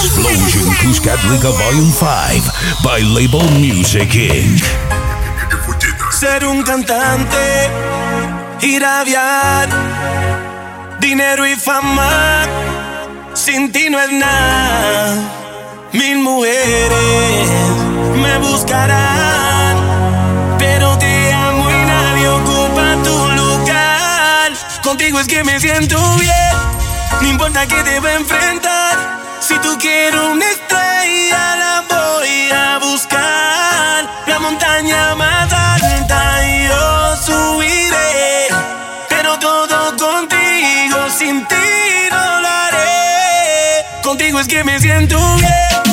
Explosion Cuscatlica Volume 5 by Label Music Inc. Ser un cantante, irradiar dinero y fama, sin ti no es nada. Mil mujeres me buscarán, pero te amo y nadie ocupa tu lugar. Contigo es que me siento bien, no importa que te va a enfrentar. Si tú quieres una estrella, la voy a buscar. La montaña más alta yo subiré, pero todo contigo, sin ti no lo haré. Contigo es que me siento bien,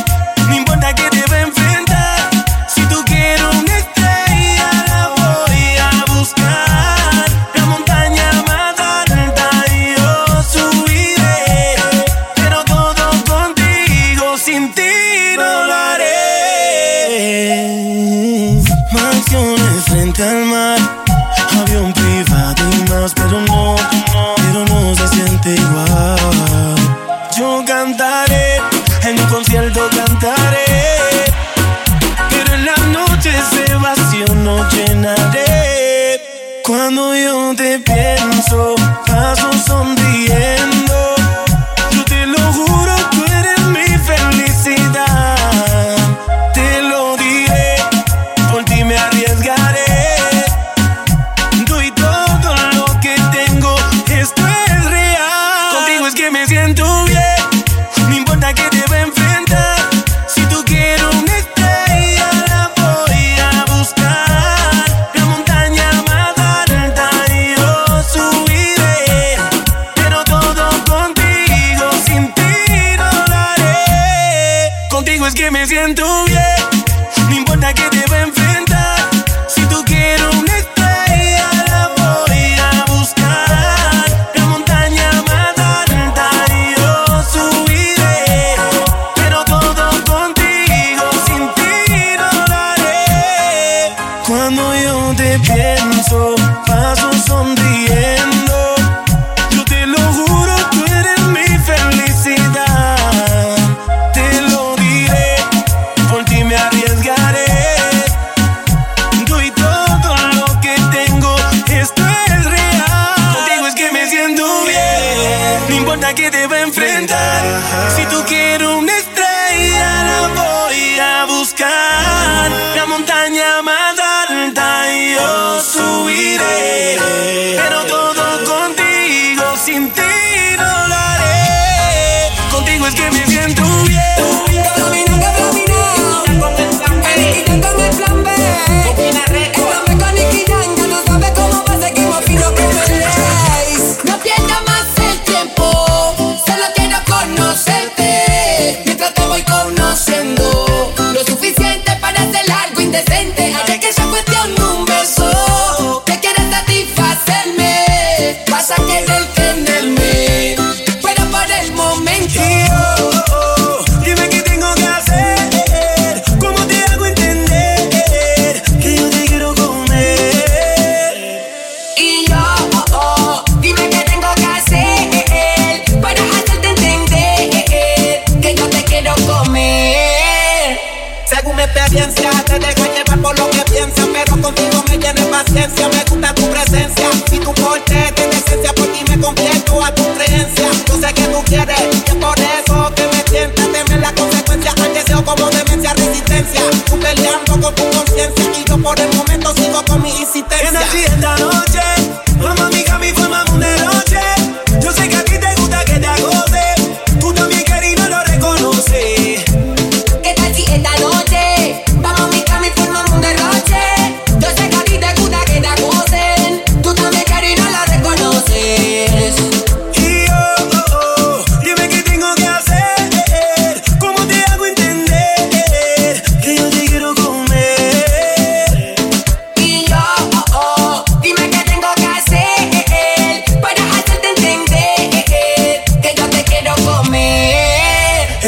de me gusta tu presencia. Si tu porte tiene esencia, por ti me confieso a tu creencia. Yo sé que tú quieres, y es por eso que me tientas, temer la consecuencia, al deseo como demencia, resistencia. Tú peleando con tu conciencia, y yo por el momento sigo con mi insistencia.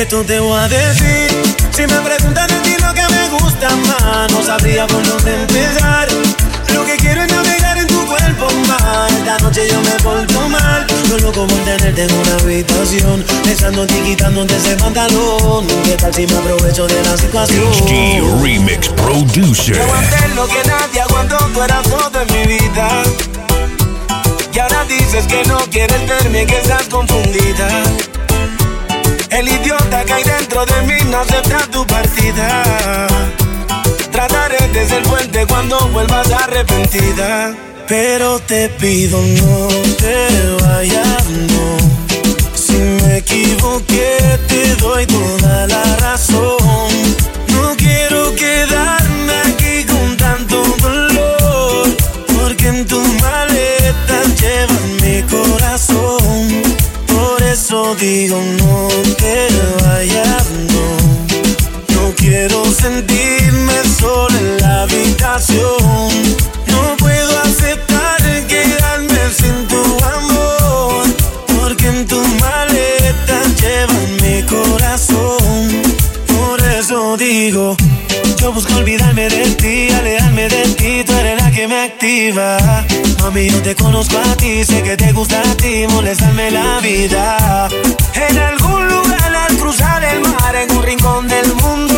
Esto te voy a decir. Si me preguntan de ti lo que me gusta más, no sabría por dónde empezar. Lo que quiero es navegar en tu cuerpo más. Esta noche yo me porto mal. No loco por tenerte en una habitación. Besándote y quitándote ese pantalón. ¿Qué tal si me aprovecho de la situación? HD Remix Producer. Yo aguanté lo que nadie aguantó, tú eras todo en mi vida. Y ahora dices que no quieres verme, que estás confundida. El idiota que hay dentro de mí no acepta tu partida. Trataré de ser fuerte cuando vuelvas arrepentida. Pero te pido no te vayas, no. Si me equivoqué, te doy toda la razón. Eso digo no te vayas, no. No quiero sentirme solo en la habitación. No puedo aceptar quedarme sin tu amor. Porque en tu maleta llevas mi corazón. Por eso digo, yo busco olvidarme de ti, alejarme de ti, que me activa. Mami, yo te conozco a ti, sé que te gusta a ti, molestarme la vida. En algún lugar al cruzar el mar, en un rincón del mundo,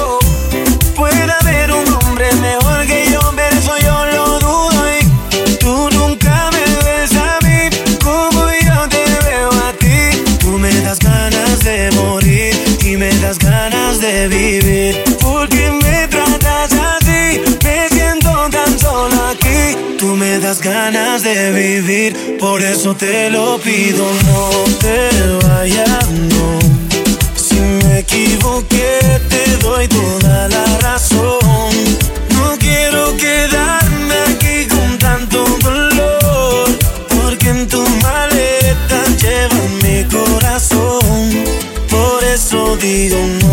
de vivir, por eso te lo pido, no te vayas, no. Si me equivoqué, te doy toda la razón. No quiero quedarme aquí con tanto dolor, porque en tu maleta llevas mi corazón. Por eso digo, no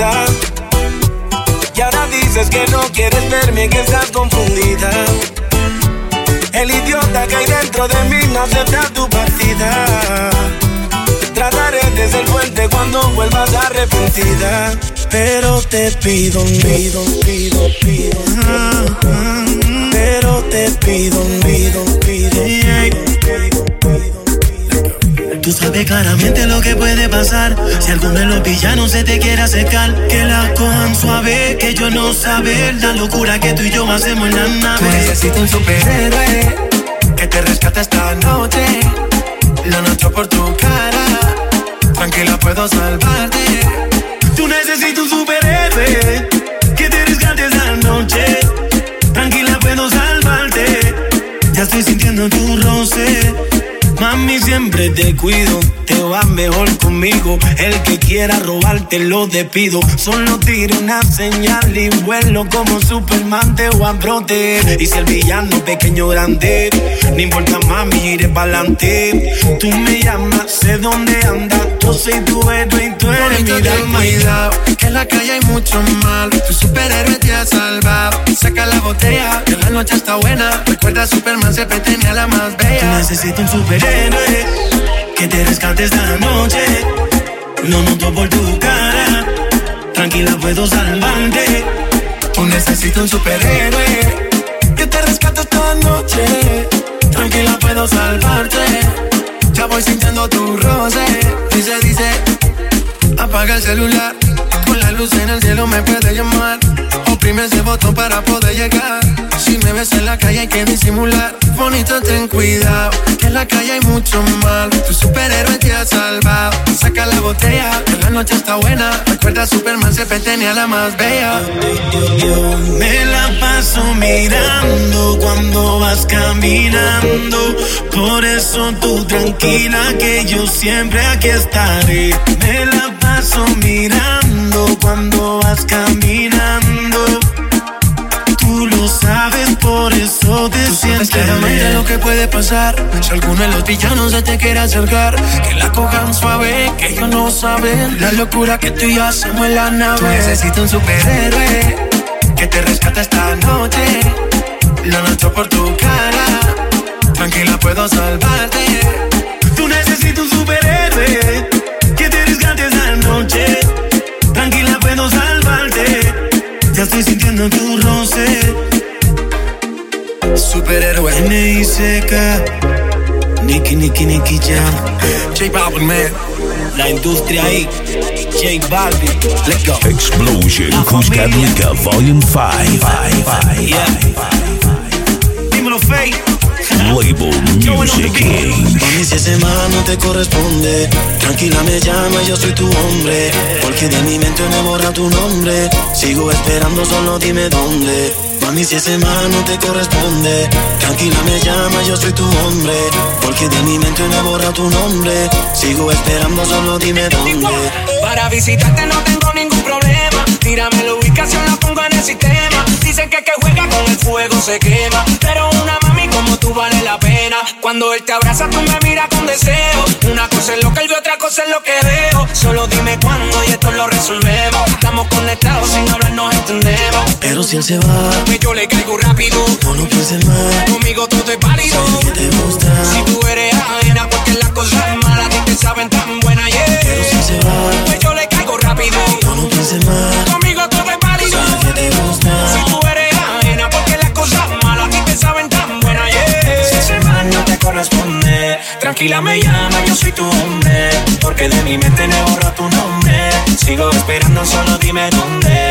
Y ahora dices que no quieres verme, que estás confundida. El idiota que hay dentro de mí no acepta tu partida. Trataré de ser fuerte cuando vuelvas arrepentida. Pero te pido, pido, pido, pido. ah, ah, Pero te pido, pido, pido. Tú sabes claramente lo que puede pasar Si alguno de los villanos se te quiere acercar Que la cojan suave, que yo no saber La locura que tú y yo hacemos en la nave Tú necesitas un superhéroe que te rescate esta noche. Lo nuestro por tu cara, tranquila puedo salvarte. Tú necesitas un superhéroe Que te rescate esta noche Tranquila puedo salvarte Ya estoy sintiendo tu roce Siempre te cuido Te va mejor conmigo El que quiera robarte lo despido Solo tiro una señal y vuelo como Superman te voy a proteger Y si el villano pequeño grande No importa mami iré pa'lante Tú me llamas, sé dónde andas Yo soy tu héroe y tú eres mi dama cuidado, que en la calle hay mucho mal. Tu superhéroe te ha salvado. Saca la botella, que la noche está buena. Recuerda, Superman siempre tenía la más bella. Necesito un superhéroe que te rescate esta noche. Lo noto por tu cara. Tranquila, puedo salvarte. Tú necesitas un superhéroe que te rescate esta noche. Tranquila, puedo salvarte. Ya voy sintiendo tu roce. Dice, dice, apaga el celular. Con la luz en el cielo me puede llamar. Oprime ese botón para poder llegar. Si me ves en la calle hay que disimular. Bonito, ten cuidado. Que en la calle hay mucho mal. Tu superhéroe te ha salvado. Saca la botella, que la noche está buena. Recuerda, Superman siempre tenía la más bella. Me la paso mirando cuando vas caminando. Por eso tú tranquila que yo siempre aquí estaré. Me la paso mirando cuando vas caminando. Tú lo que puede pasar. Si alguno de los villanos se te quiere acercar Que la cojan suave, que ellos no saben La locura que tú y yo hacemos en la nave. Necesito un superhéroe Que te rescate esta noche. Lo nuestro por tu cara. Tranquila puedo salvarte. Tú necesitas un superhéroe Que te rescate esta noche. Tranquila puedo salvarte. Ya estoy sintiendo tu roce Superhéroe N.I.C.K. Nicky, Nicky, Nicky Jam. J Balvin, man. La industria ahí. J Balvin, let's go. Explosion Cuscatlica Volume 5 Yeah. Dímelo, Faye. Label Music King Mami, si ese man no te corresponde, tranquila me llama, yo soy tu hombre. Porque de mi mente tu nombre. Sigo esperando, solo dime dónde. Mami, si ese man no te corresponde, tranquila me llama, yo soy tu hombre. Porque de mi mente no he borrado tu nombre. Sigo esperando, solo dime dónde. Para visitarte no tengo ningún problema. Tírame la ubicación, la pongo en el sistema. Dicen que que juega con el fuego se quema. Pero una mami como tú vale la pena. Cuando él te abraza, tú me miras con deseo. Una cosa es lo que él ve, otra cosa es lo que veo. Solo dime cuándo si él se va, Pues yo le caigo rápido. no lo pienses más. Conmigo todo es válido. Que te gusta. Si tú eres tranquila me llama, yo soy tu hombre. Porque de mi mente no borra tu nombre. Sigo esperando, solo dime dónde.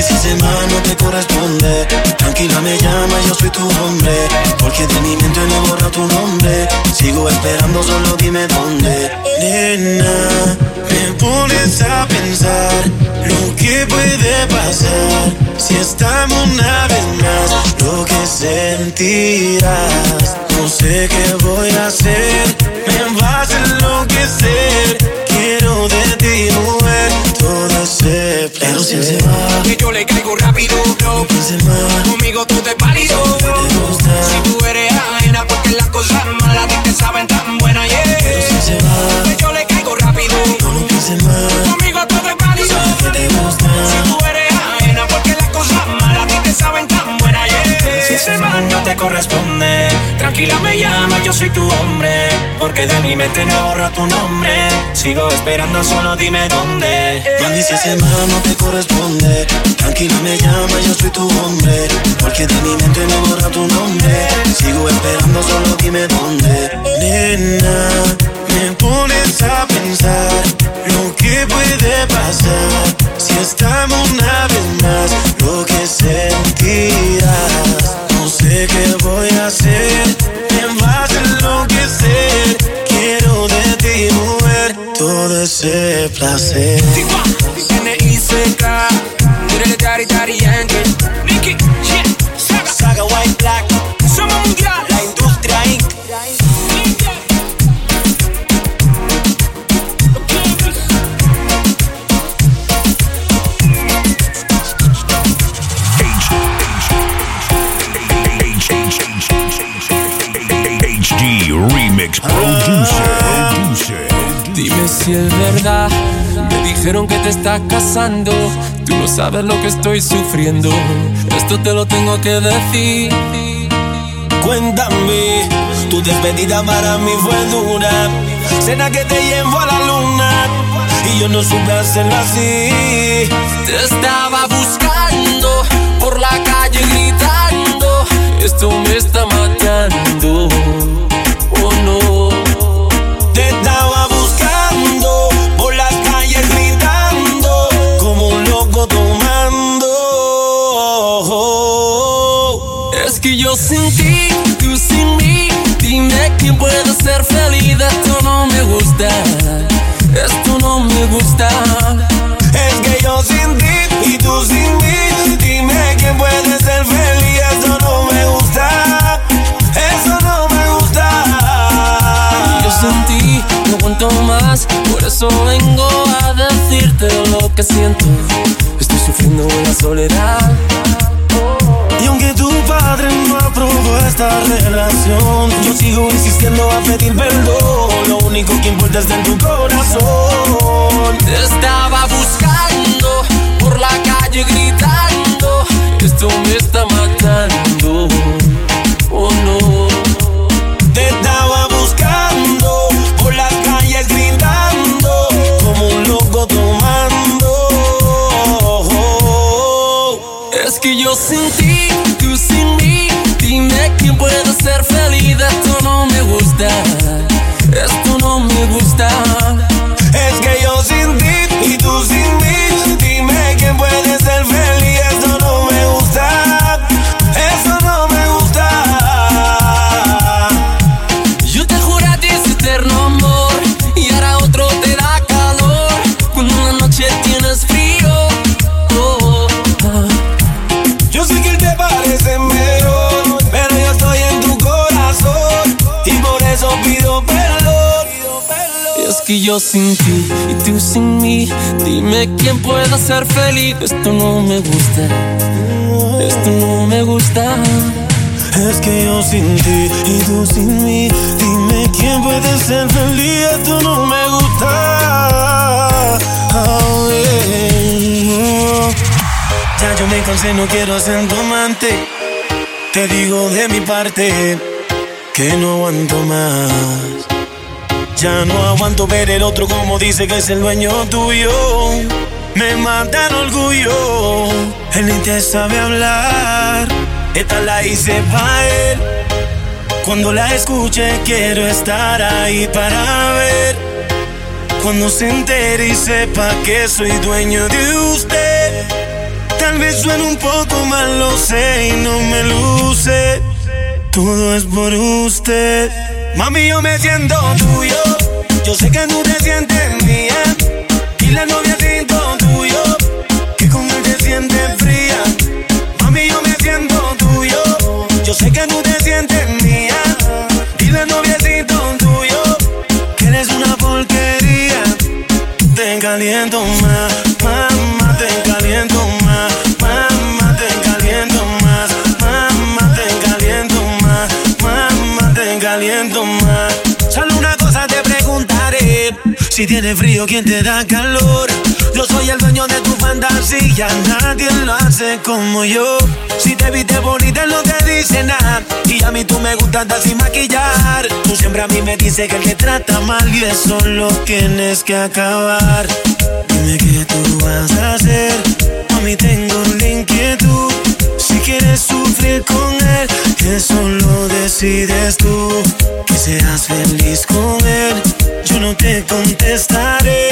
Si ese man no te corresponde, tranquila me llama, yo soy tu hombre. Porque de mi mente no borra tu nombre. Sigo esperando, solo dime dónde. Nena, me pones a pensar lo que puede pasar si estamos una vez más. Lo que sentirás, no sé qué voy a hacer. Me vas a enloquecer. Quiero de ti, mujer, todo ese Pero si él se va, Que yo le caigo rápido, no. Conmigo válido. te gusta. Si tú eres ajena, porque las cosas malas corresponde, tranquila me llama, yo soy tu hombre. Porque de mi mente no borra tu nombre. Sigo esperando, solo dime dónde. Mami, si ese man no te corresponde, tranquila me llama, yo soy tu hombre. Porque de mi mente no borra tu nombre. Sigo esperando, solo dime dónde. Nena, me pones a pensar lo que puede pasar si estamos una vez más. Lo que sentirás, sé qué voy a hacer. Me vas a enloquecer. Quiero de ti, mujer, todo ese placer. N.I.C.K. Mírale, Daddy, Daddy dijeron que te estás casando. Tú no sabes lo que estoy sufriendo. Esto te lo tengo que decir. Cuéntame, tu despedida para mí fue dura. Cena que te llevo a la luna y yo no supe hacerlo así. Te estaba buscando por la calle gritando. Esto me está matando. Relación. Yo sigo insistiendo a pedir perdón. Lo único que importa es en tu corazón. Te estaba buscando sin ti y tú sin mí, dime quién puede ser feliz. Esto no me gusta, esto no me gusta. Es que yo sin ti y tú sin mí, dime quién puede ser feliz. Esto no me gusta. Ya yo me cansé, no quiero ser tu amante. Te digo de mi parte que no aguanto más. Ya no aguanto ver el otro como dice que es el dueño tuyo. Me mata el orgullo. Él ni te sabe hablar. Esta la hice pa' él. Cuando la escuche quiero estar ahí para ver. Cuando se entere y sepa que soy dueño de usted. Tal vez suene un poco mal, lo sé y no me luce. Todo es por usted. Mami, yo me siento tuyo. Yo sé que tú te sientes mía. Y la novia siento si tienes frío, ¿quién te da calor? Yo soy el dueño de tu fantasía, nadie lo hace como yo. Si te viste bonita, no te dice nada. Y a mí tú me gustas andar sin maquillar. Tú siempre a mí me dices que él te trata mal y eso lo tienes que acabar. Dime qué tú vas a hacer. A mí tengo la inquietud. Si quieres sufrir con él, eso lo decides tú. Que seas feliz con él, contestaré.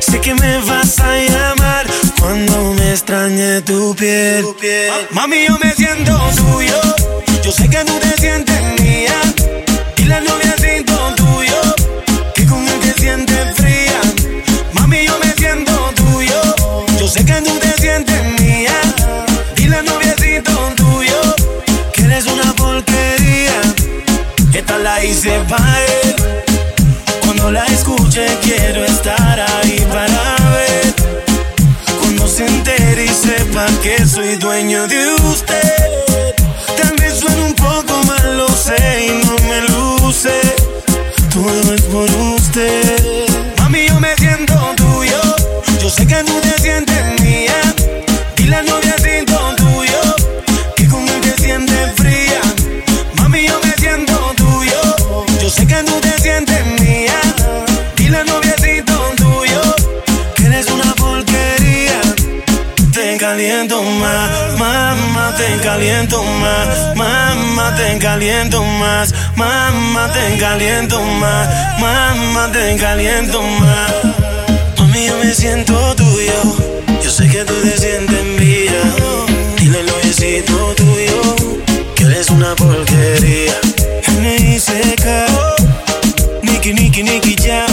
Sé que me vas a llamar cuando me extrañe tu piel. Mami, yo me siento tuyo. Yo sé que tú te sientes mía. Y la novia siento tuyo. Que con él te sientes fría. Mami, yo me siento tuyo. Yo sé que tú te sientes mía. Y la novia siento tuyo. Que eres una porquería. Esta la hice para él. Cuando la quiero estar ahí para ver. Cuando se entere y sepa que soy dueño de usted. Tal vez un poco mal, lo sé y no me luce. Todo es por usted. Caliento más, mamá, te caliento más, mamá, te caliento más. Mami, yo me siento tuyo, yo sé que tú te sientes mía. Dile al noviecito tuyo, que eres una porquería. N.I.C.K. Nicky, Nicky Jam.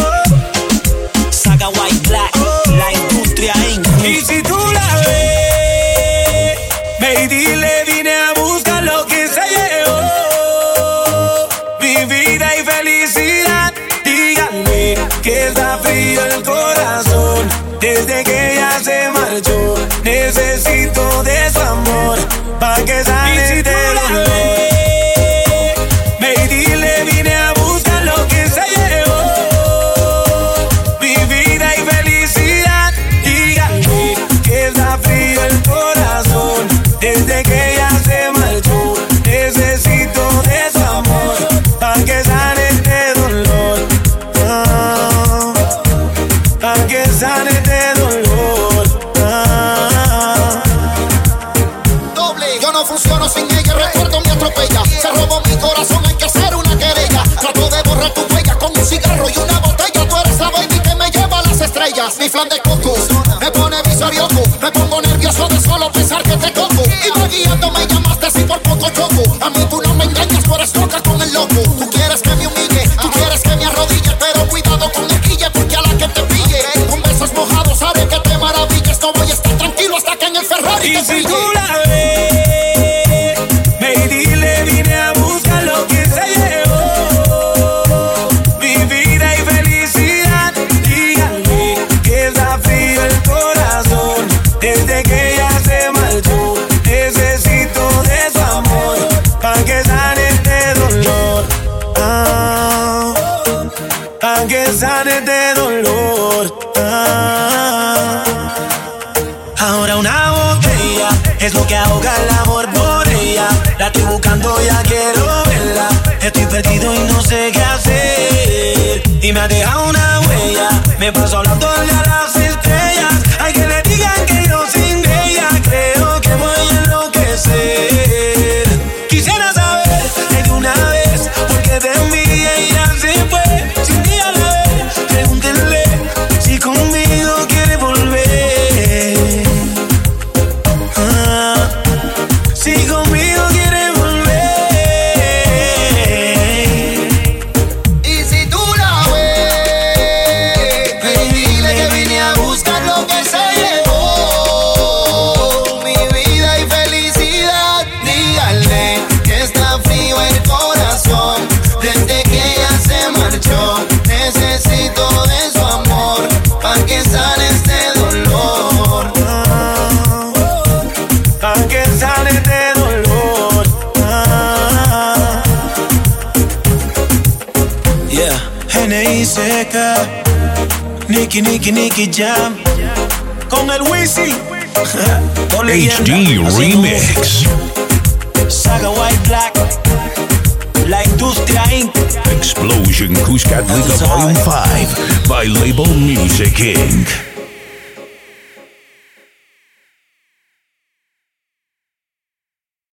Desde que ella se marchó, necesito de su amor, pa' que dolor. flan de coco. Me pone visorioco, me pongo nervioso de solo pensar que te coco. Y guiando me llamaste si por poco choco. A mí tú no me engañas, por eres con el loco. Nicky, Nicky, Nicky Jam. Con el Wisi. HD Remix. Saga White Black. La Industria Inc. Explosion Kushkat Liga Volume 5 by Label Music Inc.